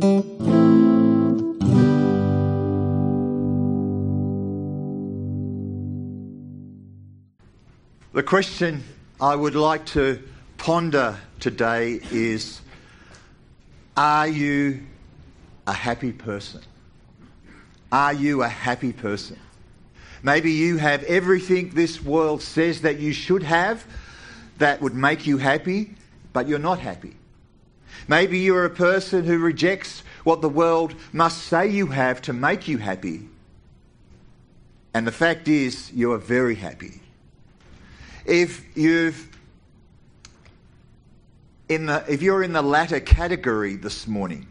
The question I would like to ponder today is Are you a happy person? Are you a happy person? Maybe you have everything this world says that you should have that would make you happy, but you're not happy. Maybe you're a person who rejects what the world must say you have to make you happy. And the fact is, you are very happy. If you've in the, if you're in the latter category this morning,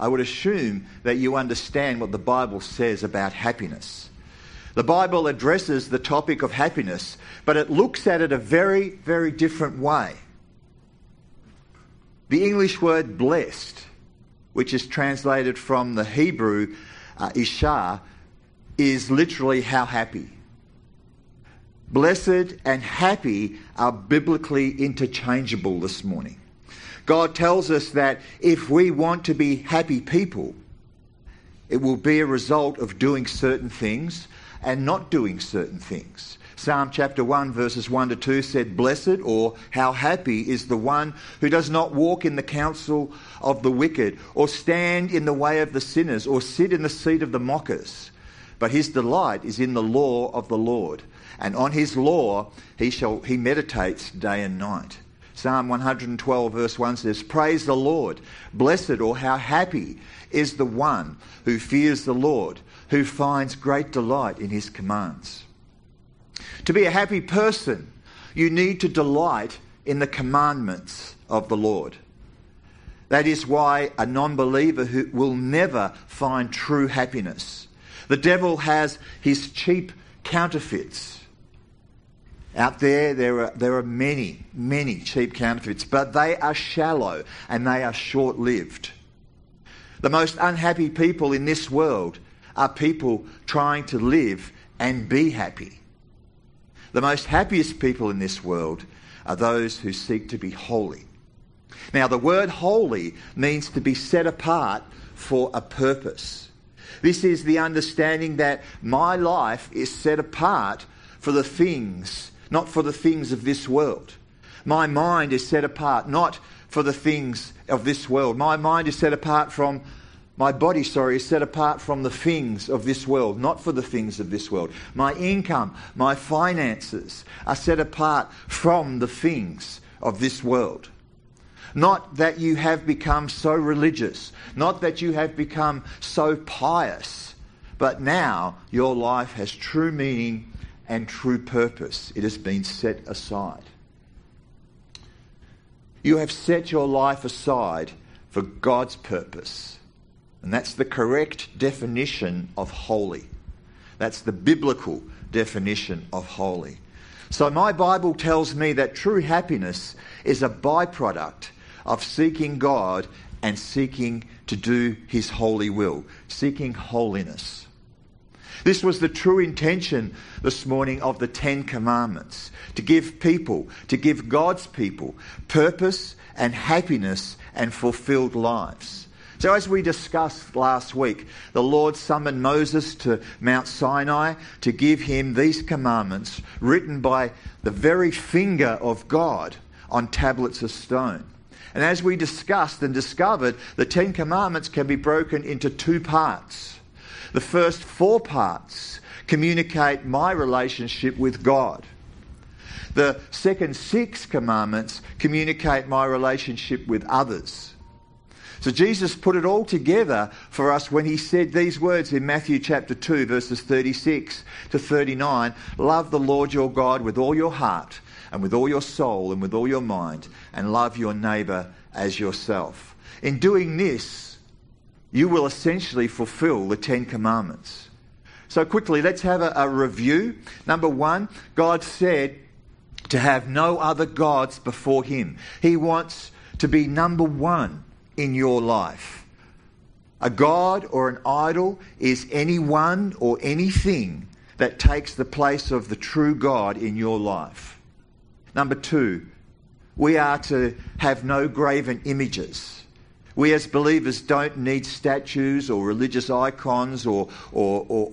I would assume that you understand what the Bible says about happiness. The Bible addresses the topic of happiness, but it looks at it a very, very different way. The English word blessed, which is translated from the Hebrew uh, is literally how happy. Blessed and happy are biblically interchangeable this morning. God tells us that if we want to be happy people, it will be a result of doing certain things and not doing certain things. Psalm chapter 1, verses 1 to 2 said, Blessed or how happy is the one who does not walk in the counsel of the wicked, or stand in the way of the sinners, or sit in the seat of the mockers. But his delight is in the law of the Lord, and on his law he, shall, he meditates day and night. Psalm 112, verse 1 says, Praise the Lord. Blessed or how happy is the one who fears the Lord, who finds great delight in his commands. To be a happy person, you need to delight in the commandments of the Lord. That is why a non believer will never find true happiness. The devil has his cheap counterfeits out there, there are, there are many, many cheap counterfeits, but they are shallow and they are short lived. The most unhappy people in this world are people trying to live and be happy. The most happiest people in this world are those who seek to be holy. Now, the word holy means to be set apart for a purpose. This is the understanding that my life is set apart for the things not for the things of this world. My mind is set apart not for the things of this world. My mind is set apart from my body, sorry, is set apart from the things of this world, not for the things of this world. My income, my finances are set apart from the things of this world. Not that you have become so religious, not that you have become so pious, but now your life has true meaning and true purpose. It has been set aside. You have set your life aside for God's purpose. And that's the correct definition of holy. That's the biblical definition of holy. So, my Bible tells me that true happiness is a byproduct of seeking God and seeking to do His holy will, seeking holiness. This was the true intention this morning of the Ten Commandments to give people, to give God's people, purpose and happiness and fulfilled lives. So, as we discussed last week, the Lord summoned Moses to Mount Sinai to give him these commandments written by the very finger of God on tablets of stone. And as we discussed and discovered, the Ten Commandments can be broken into two parts. The first four parts communicate my relationship with God. The second six commandments communicate my relationship with others. So Jesus put it all together for us when he said these words in Matthew chapter 2, verses 36 to 39 Love the Lord your God with all your heart, and with all your soul, and with all your mind, and love your neighbour as yourself. In doing this, you will essentially fulfill the Ten Commandments. So, quickly, let's have a, a review. Number one, God said to have no other gods before Him. He wants to be number one in your life. A god or an idol is anyone or anything that takes the place of the true God in your life. Number two, we are to have no graven images. We as believers don't need statues or religious icons or, or, or,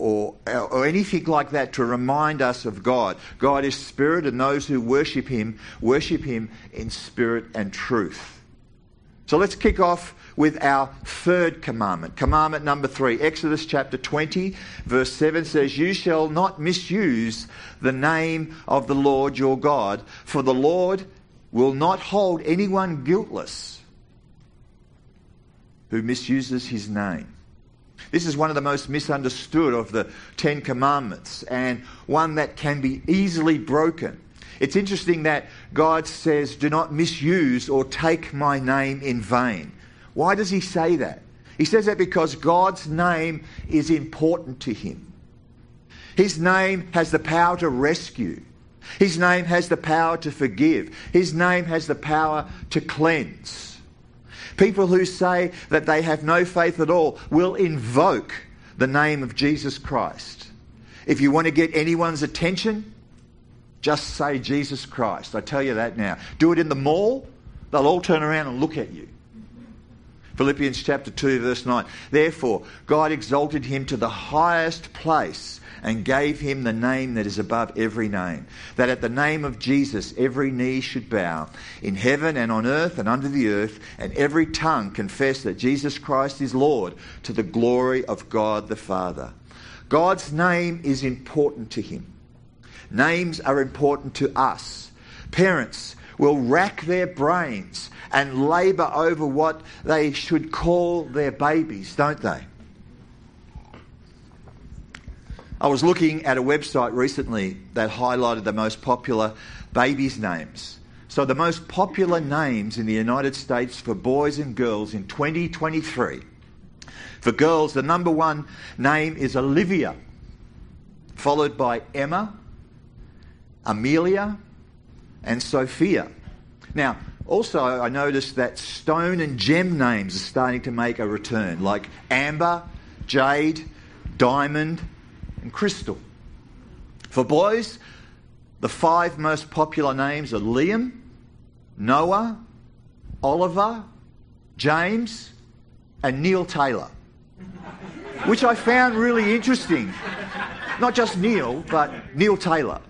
or, or anything like that to remind us of God. God is spirit, and those who worship Him worship Him in spirit and truth. So let's kick off with our third commandment. Commandment number three, Exodus chapter 20, verse 7 says, You shall not misuse the name of the Lord your God, for the Lord will not hold anyone guiltless who misuses his name. This is one of the most misunderstood of the Ten Commandments and one that can be easily broken. It's interesting that God says, Do not misuse or take my name in vain. Why does he say that? He says that because God's name is important to him. His name has the power to rescue. His name has the power to forgive. His name has the power to cleanse. People who say that they have no faith at all will invoke the name of Jesus Christ. If you want to get anyone's attention, just say Jesus Christ. I tell you that now. Do it in the mall, they'll all turn around and look at you. Philippians chapter 2, verse 9. Therefore, God exalted him to the highest place and gave him the name that is above every name, that at the name of Jesus every knee should bow, in heaven and on earth and under the earth, and every tongue confess that Jesus Christ is Lord, to the glory of God the Father. God's name is important to him. Names are important to us. Parents will rack their brains and labour over what they should call their babies, don't they? I was looking at a website recently that highlighted the most popular babies' names. So, the most popular names in the United States for boys and girls in 2023. For girls, the number one name is Olivia, followed by Emma, Amelia, and Sophia. Now, also, I noticed that stone and gem names are starting to make a return, like Amber, Jade, Diamond, and Crystal. For boys, the five most popular names are Liam, Noah, Oliver, James, and Neil Taylor, which I found really interesting. Not just Neil, but Neil Taylor.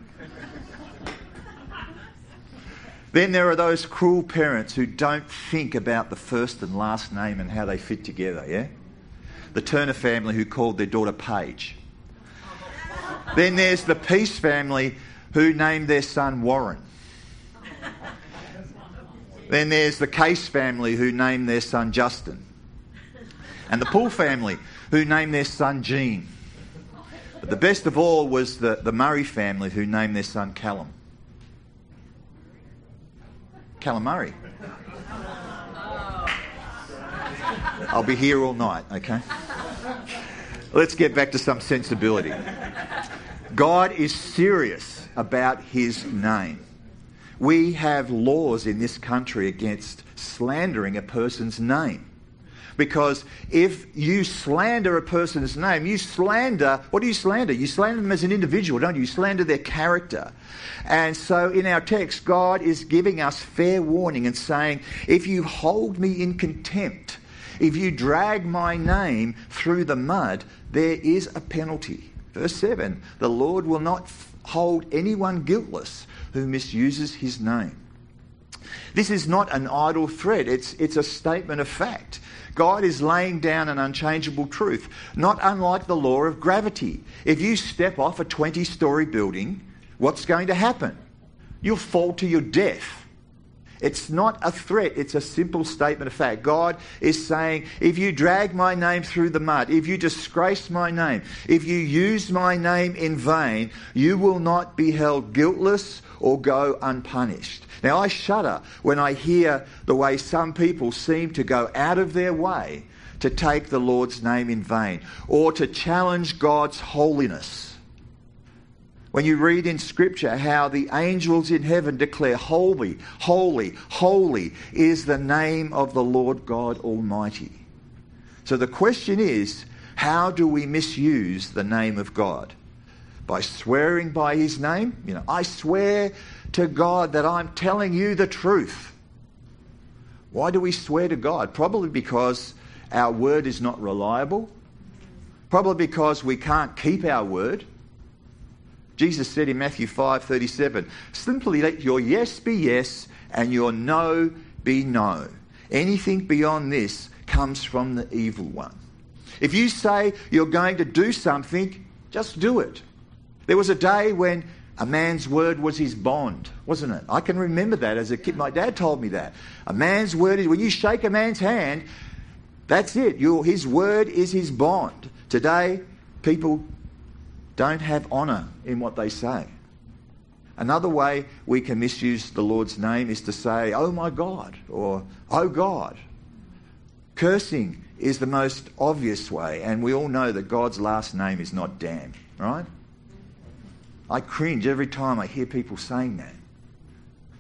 Then there are those cruel parents who don't think about the first and last name and how they fit together, yeah? The Turner family who called their daughter Paige. Then there's the Peace family who named their son Warren. Then there's the Case family who named their son Justin. And the Poole family who named their son Gene. But the best of all was the, the Murray family who named their son Callum. Murray. I'll be here all night, okay? Let's get back to some sensibility. God is serious about his name. We have laws in this country against slandering a person's name. Because if you slander a person's name, you slander, what do you slander? You slander them as an individual, don't you? You slander their character. And so in our text, God is giving us fair warning and saying, if you hold me in contempt, if you drag my name through the mud, there is a penalty. Verse 7 The Lord will not hold anyone guiltless who misuses his name. This is not an idle threat, it's, it's a statement of fact. God is laying down an unchangeable truth, not unlike the law of gravity. If you step off a 20 story building, what's going to happen? You'll fall to your death. It's not a threat, it's a simple statement of fact. God is saying, if you drag my name through the mud, if you disgrace my name, if you use my name in vain, you will not be held guiltless or go unpunished. Now, I shudder when I hear the way some people seem to go out of their way to take the Lord's name in vain or to challenge God's holiness. When you read in Scripture how the angels in heaven declare, Holy, holy, holy is the name of the Lord God Almighty. So the question is, how do we misuse the name of God? By swearing by his name? You know, I swear to God that I'm telling you the truth. Why do we swear to God? Probably because our word is not reliable. Probably because we can't keep our word. Jesus said in Matthew 5:37, "Simply let your yes be yes and your no be no. Anything beyond this comes from the evil one." If you say you're going to do something, just do it. There was a day when a man's word was his bond, wasn't it? I can remember that as a kid. My dad told me that. A man's word is when you shake a man's hand, that's it. His word is his bond. Today, people don't have honour in what they say. Another way we can misuse the Lord's name is to say, oh my God, or oh God. Cursing is the most obvious way, and we all know that God's last name is not damn, right? I cringe every time I hear people saying that.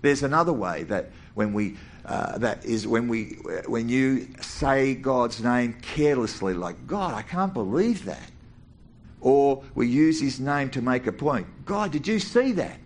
There's another way that when we uh, that is when we when you say God's name carelessly, like God, I can't believe that, or we use His name to make a point. God, did you see that?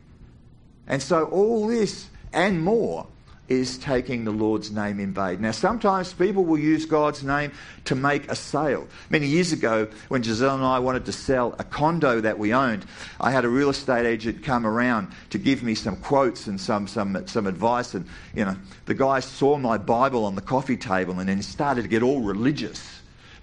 And so all this and more is taking the Lord's name in vain. Now, sometimes people will use God's name to make a sale. Many years ago, when Giselle and I wanted to sell a condo that we owned, I had a real estate agent come around to give me some quotes and some, some, some advice. And, you know, the guy saw my Bible on the coffee table and then started to get all religious.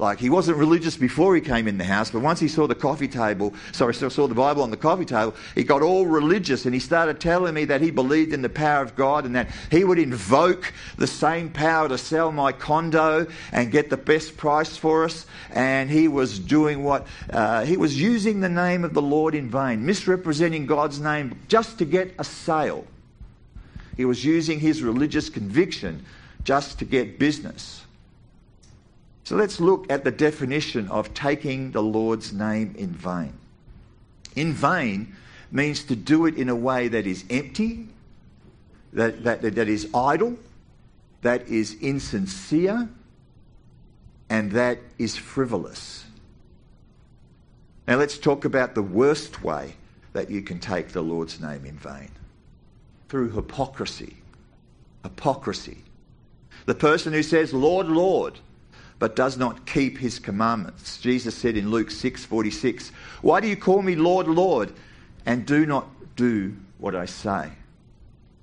Like he wasn't religious before he came in the house, but once he saw the coffee table, sorry, saw the Bible on the coffee table, he got all religious and he started telling me that he believed in the power of God and that he would invoke the same power to sell my condo and get the best price for us. And he was doing what uh, he was using the name of the Lord in vain, misrepresenting God's name just to get a sale. He was using his religious conviction just to get business. So let's look at the definition of taking the Lord's name in vain. In vain means to do it in a way that is empty, that, that, that is idle, that is insincere, and that is frivolous. Now let's talk about the worst way that you can take the Lord's name in vain through hypocrisy. Hypocrisy. The person who says, Lord, Lord, but does not keep his commandments. Jesus said in Luke 6:46, "Why do you call me Lord, Lord, and do not do what I say?"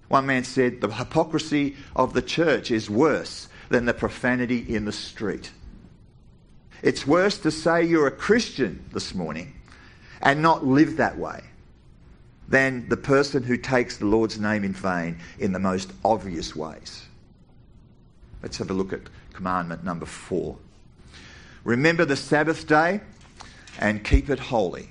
One man said, "The hypocrisy of the church is worse than the profanity in the street." It's worse to say you're a Christian this morning and not live that way than the person who takes the Lord's name in vain in the most obvious ways. Let's have a look at commandment number four. Remember the Sabbath day and keep it holy.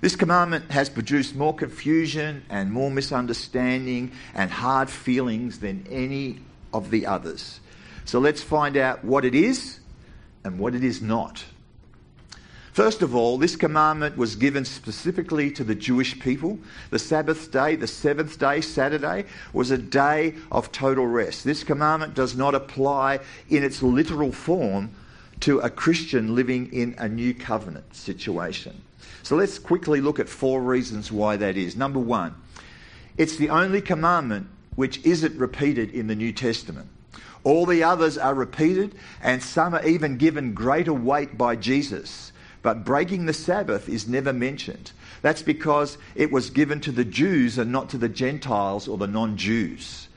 This commandment has produced more confusion and more misunderstanding and hard feelings than any of the others. So let's find out what it is and what it is not. First of all, this commandment was given specifically to the Jewish people. The Sabbath day, the seventh day, Saturday, was a day of total rest. This commandment does not apply in its literal form to a Christian living in a new covenant situation. So let's quickly look at four reasons why that is. Number one, it's the only commandment which isn't repeated in the New Testament. All the others are repeated, and some are even given greater weight by Jesus. But breaking the Sabbath is never mentioned. That's because it was given to the Jews and not to the Gentiles or the non Jews.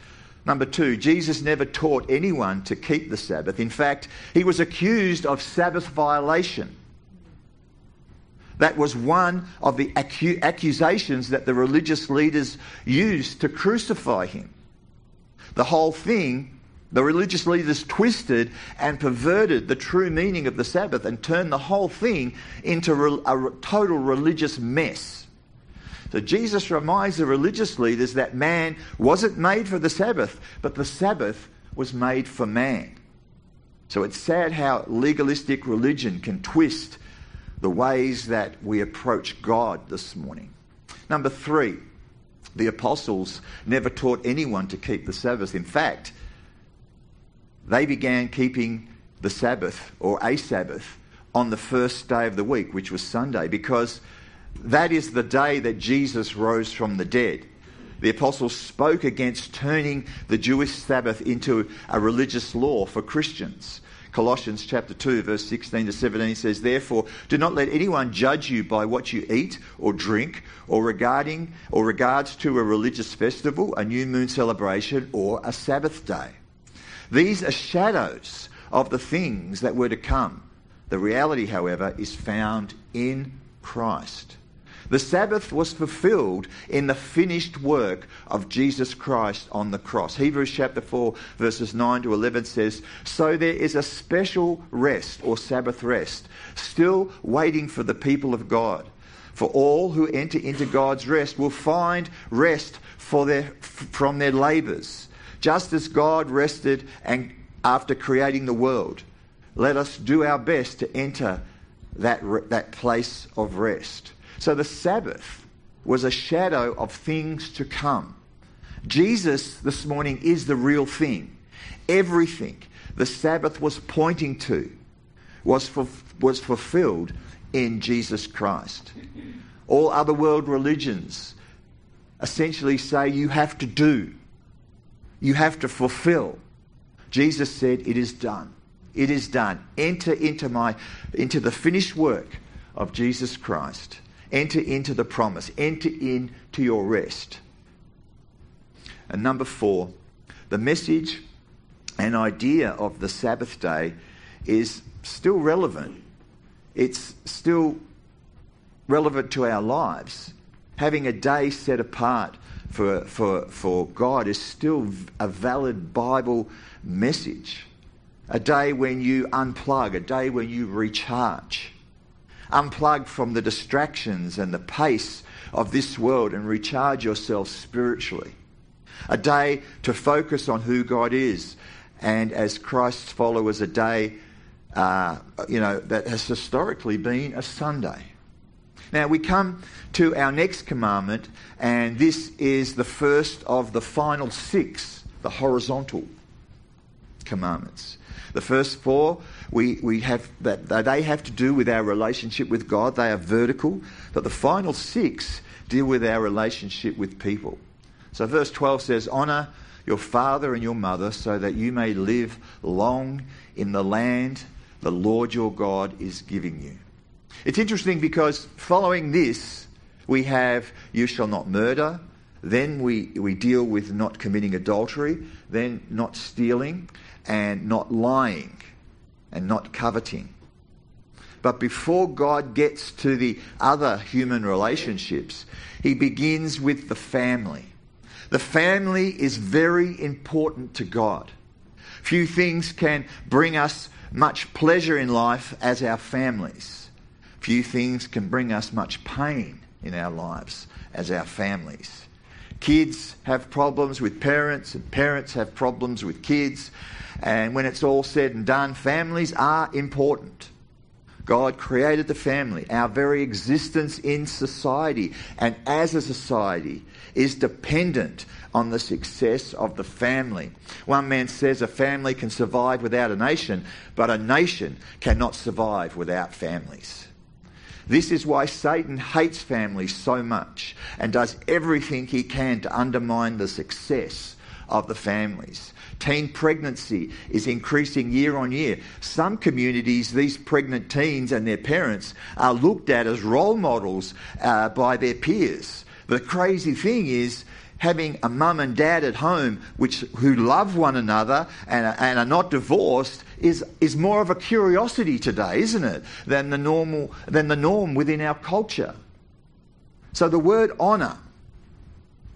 Number two, Jesus never taught anyone to keep the Sabbath. In fact, he was accused of Sabbath violation. That was one of the acu- accusations that the religious leaders used to crucify him. The whole thing the religious leaders twisted and perverted the true meaning of the Sabbath and turned the whole thing into a total religious mess. So Jesus reminds the religious leaders that man wasn't made for the Sabbath, but the Sabbath was made for man. So it's sad how legalistic religion can twist the ways that we approach God this morning. Number three, the apostles never taught anyone to keep the Sabbath. In fact, they began keeping the Sabbath or a Sabbath on the first day of the week, which was Sunday, because that is the day that Jesus rose from the dead. The apostles spoke against turning the Jewish Sabbath into a religious law for Christians. Colossians chapter 2 verse 16 to 17 says, Therefore, do not let anyone judge you by what you eat or drink or regarding or regards to a religious festival, a new moon celebration or a Sabbath day. These are shadows of the things that were to come. The reality, however, is found in Christ. The Sabbath was fulfilled in the finished work of Jesus Christ on the cross. Hebrews chapter 4, verses 9 to 11 says, So there is a special rest or Sabbath rest still waiting for the people of God. For all who enter into God's rest will find rest their, from their labours, just as God rested and after creating the world. Let us do our best to enter that, that place of rest. So the Sabbath was a shadow of things to come. Jesus this morning is the real thing. Everything the Sabbath was pointing to was, for, was fulfilled in Jesus Christ. All other world religions essentially say you have to do, you have to fulfill. Jesus said, It is done. It is done. Enter into my into the finished work of Jesus Christ. Enter into the promise. Enter into your rest. And number four, the message and idea of the Sabbath day is still relevant. It's still relevant to our lives. Having a day set apart for, for, for God is still a valid Bible message. A day when you unplug, a day when you recharge unplug from the distractions and the pace of this world and recharge yourself spiritually. A day to focus on who God is, and as Christ's followers, a day, uh, you know, that has historically been a Sunday. Now we come to our next commandment, and this is the first of the final six, the horizontal commandments. The first four we, we have that they have to do with our relationship with God. They are vertical, but the final six deal with our relationship with people. So verse 12 says, Honour your father and your mother so that you may live long in the land the Lord your God is giving you. It's interesting because following this, we have you shall not murder. Then we, we deal with not committing adultery, then not stealing, and not lying and not coveting. But before God gets to the other human relationships, he begins with the family. The family is very important to God. Few things can bring us much pleasure in life as our families. Few things can bring us much pain in our lives as our families. Kids have problems with parents, and parents have problems with kids, and when it's all said and done, families are important. God created the family. Our very existence in society and as a society is dependent on the success of the family. One man says a family can survive without a nation, but a nation cannot survive without families. This is why Satan hates families so much and does everything he can to undermine the success of the families. Teen pregnancy is increasing year on year. Some communities, these pregnant teens and their parents are looked at as role models uh, by their peers. The crazy thing is, having a mum and dad at home which who love one another and, and are not divorced is, is more of a curiosity today, isn't it, than the normal than the norm within our culture. So the word honour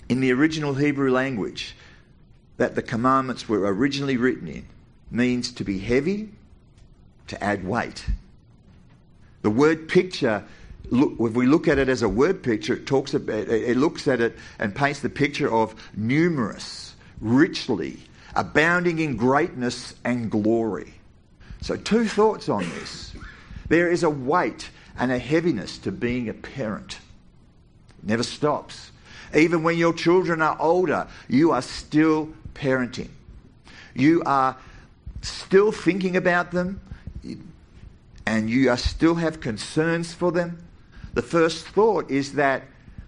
in the original Hebrew language that the commandments were originally written in means to be heavy, to add weight. The word picture, look, if we look at it as a word picture, it talks about, it looks at it and paints the picture of numerous, richly, abounding in greatness and glory. So, two thoughts on this. There is a weight and a heaviness to being a parent. It never stops. Even when your children are older, you are still parenting. You are still thinking about them and you still have concerns for them. The first thought is that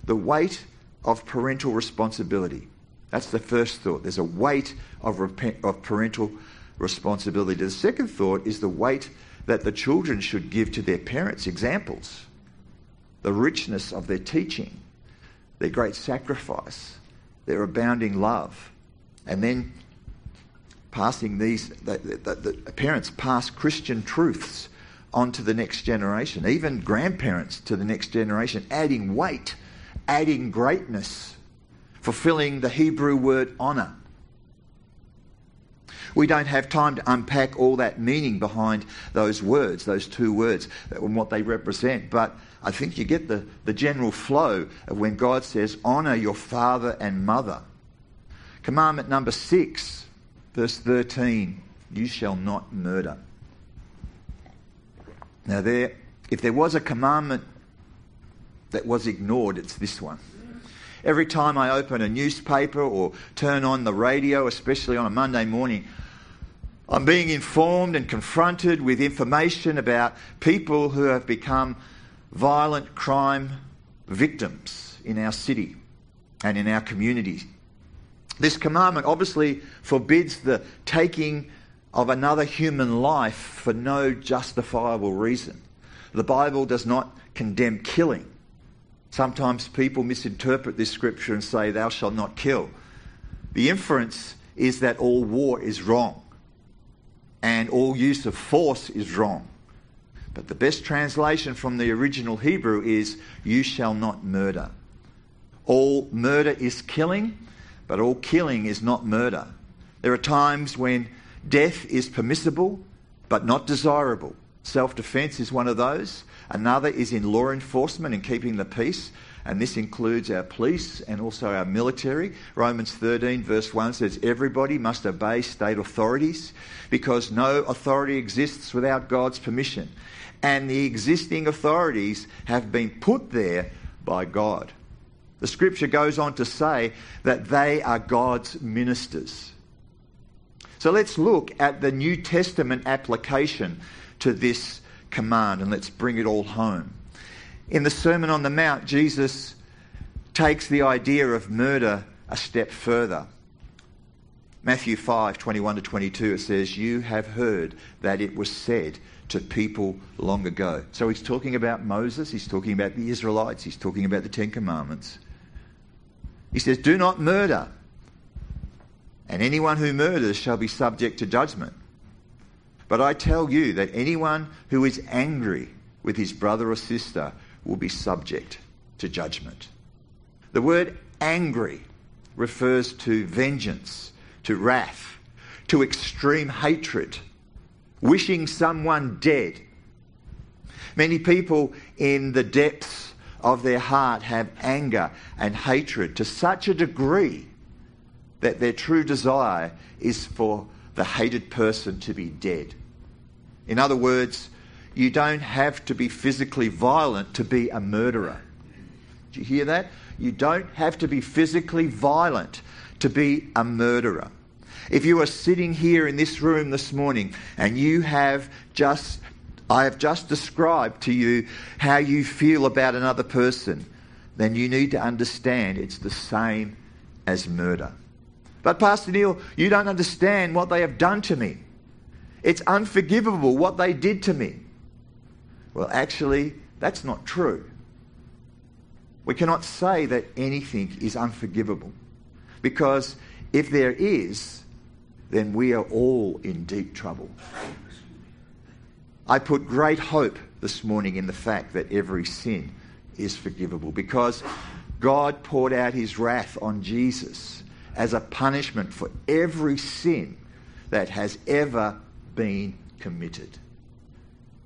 the weight of parental responsibility. That's the first thought. There's a weight of, of parental responsibility. The second thought is the weight that the children should give to their parents' examples, the richness of their teaching, their great sacrifice, their abounding love. And then passing these, the, the, the parents pass Christian truths on to the next generation, even grandparents to the next generation, adding weight, adding greatness, fulfilling the Hebrew word honour. We don't have time to unpack all that meaning behind those words, those two words, and what they represent, but I think you get the, the general flow of when God says, Honour your father and mother. Commandment number six, verse 13 You shall not murder. Now, there, if there was a commandment that was ignored, it's this one. Every time I open a newspaper or turn on the radio, especially on a Monday morning, I'm being informed and confronted with information about people who have become violent crime victims in our city and in our community. This commandment obviously forbids the taking of another human life for no justifiable reason. The Bible does not condemn killing. Sometimes people misinterpret this scripture and say, Thou shalt not kill. The inference is that all war is wrong and all use of force is wrong. But the best translation from the original Hebrew is, You shall not murder. All murder is killing, but all killing is not murder. There are times when death is permissible, but not desirable. Self defense is one of those. Another is in law enforcement and keeping the peace, and this includes our police and also our military. Romans 13, verse 1 says, Everybody must obey state authorities because no authority exists without God's permission. And the existing authorities have been put there by God. The scripture goes on to say that they are God's ministers. So let's look at the New Testament application to this command and let's bring it all home. In the Sermon on the Mount, Jesus takes the idea of murder a step further. Matthew 5 21 to 22, it says, You have heard that it was said to people long ago. So he's talking about Moses, he's talking about the Israelites, he's talking about the Ten Commandments. He says, Do not murder, and anyone who murders shall be subject to judgment. But I tell you that anyone who is angry with his brother or sister will be subject to judgment. The word angry refers to vengeance, to wrath, to extreme hatred, wishing someone dead. Many people in the depths of their heart have anger and hatred to such a degree that their true desire is for the hated person to be dead. In other words, you don't have to be physically violent to be a murderer. Do you hear that? You don't have to be physically violent to be a murderer. If you are sitting here in this room this morning and you have just, I have just described to you how you feel about another person, then you need to understand it's the same as murder. But, Pastor Neil, you don't understand what they have done to me. It's unforgivable what they did to me. Well, actually, that's not true. We cannot say that anything is unforgivable because if there is, then we are all in deep trouble. I put great hope this morning in the fact that every sin is forgivable because God poured out his wrath on Jesus as a punishment for every sin that has ever been committed.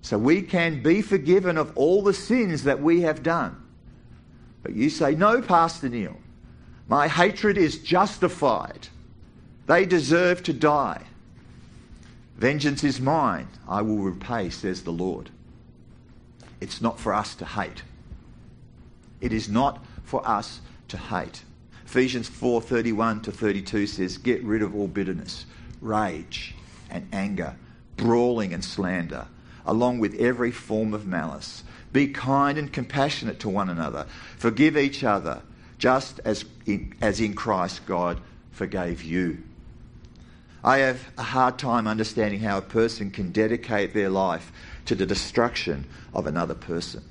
So we can be forgiven of all the sins that we have done. But you say, no, Pastor Neil, my hatred is justified. They deserve to die. Vengeance is mine, I will repay, says the Lord. It's not for us to hate. It is not for us to hate. Ephesians 4:31 to 32 says, "Get rid of all bitterness, rage, and anger, brawling and slander, along with every form of malice. Be kind and compassionate to one another. Forgive each other, just as in, as in Christ God forgave you. I have a hard time understanding how a person can dedicate their life to the destruction of another person.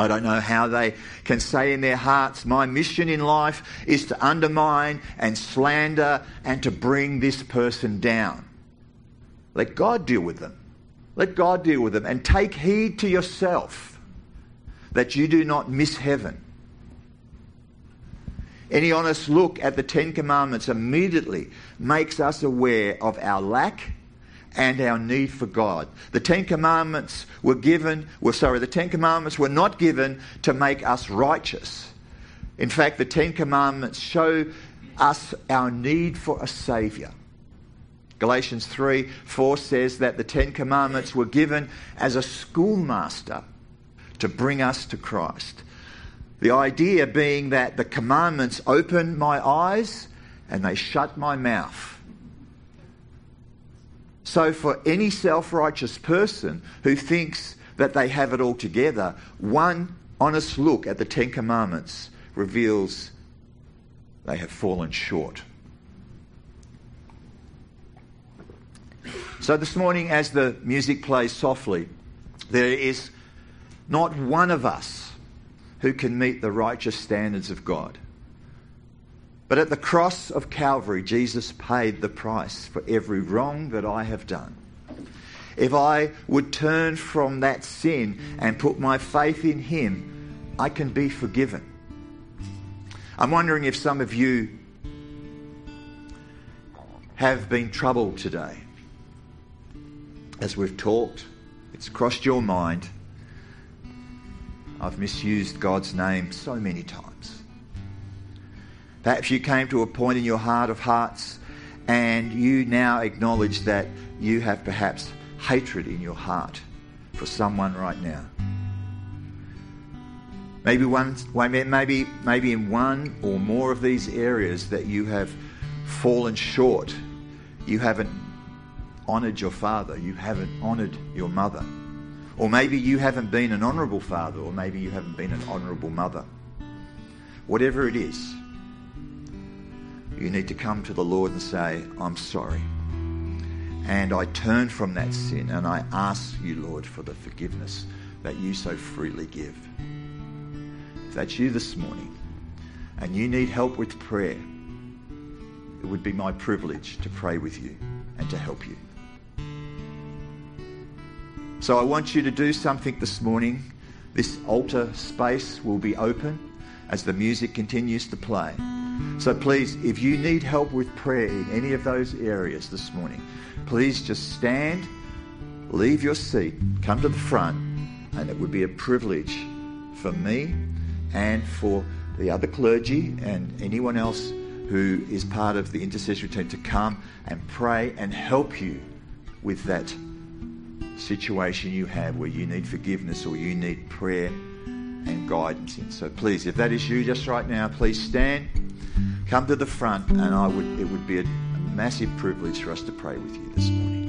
I don't know how they can say in their hearts, My mission in life is to undermine and slander and to bring this person down. Let God deal with them. Let God deal with them and take heed to yourself that you do not miss heaven. Any honest look at the Ten Commandments immediately makes us aware of our lack and our need for God. The Ten Commandments were given, well, sorry, the Ten Commandments were not given to make us righteous. In fact, the Ten Commandments show us our need for a Saviour. Galatians 3 4 says that the Ten Commandments were given as a schoolmaster to bring us to Christ. The idea being that the commandments open my eyes and they shut my mouth. So, for any self righteous person who thinks that they have it all together, one honest look at the Ten Commandments reveals they have fallen short. So, this morning, as the music plays softly, there is not one of us who can meet the righteous standards of God. But at the cross of Calvary, Jesus paid the price for every wrong that I have done. If I would turn from that sin and put my faith in Him, I can be forgiven. I'm wondering if some of you have been troubled today. As we've talked, it's crossed your mind. I've misused God's name so many times. Perhaps you came to a point in your heart of hearts and you now acknowledge that you have perhaps hatred in your heart for someone right now. Maybe one, maybe, maybe in one or more of these areas that you have fallen short. You haven't honoured your father. You haven't honoured your mother. Or maybe you haven't been an honourable father, or maybe you haven't been an honourable mother. Whatever it is, you need to come to the Lord and say, I'm sorry. And I turn from that sin and I ask you, Lord, for the forgiveness that you so freely give. If that's you this morning and you need help with prayer, it would be my privilege to pray with you and to help you. So I want you to do something this morning. This altar space will be open as the music continues to play. So please, if you need help with prayer in any of those areas this morning, please just stand, leave your seat, come to the front, and it would be a privilege for me and for the other clergy and anyone else who is part of the intercessory team to come and pray and help you with that situation you have where you need forgiveness or you need prayer and guidance in. So please, if that is you just right now, please stand come to the front, and I would, it would be a, a massive privilege for us to pray with you this morning.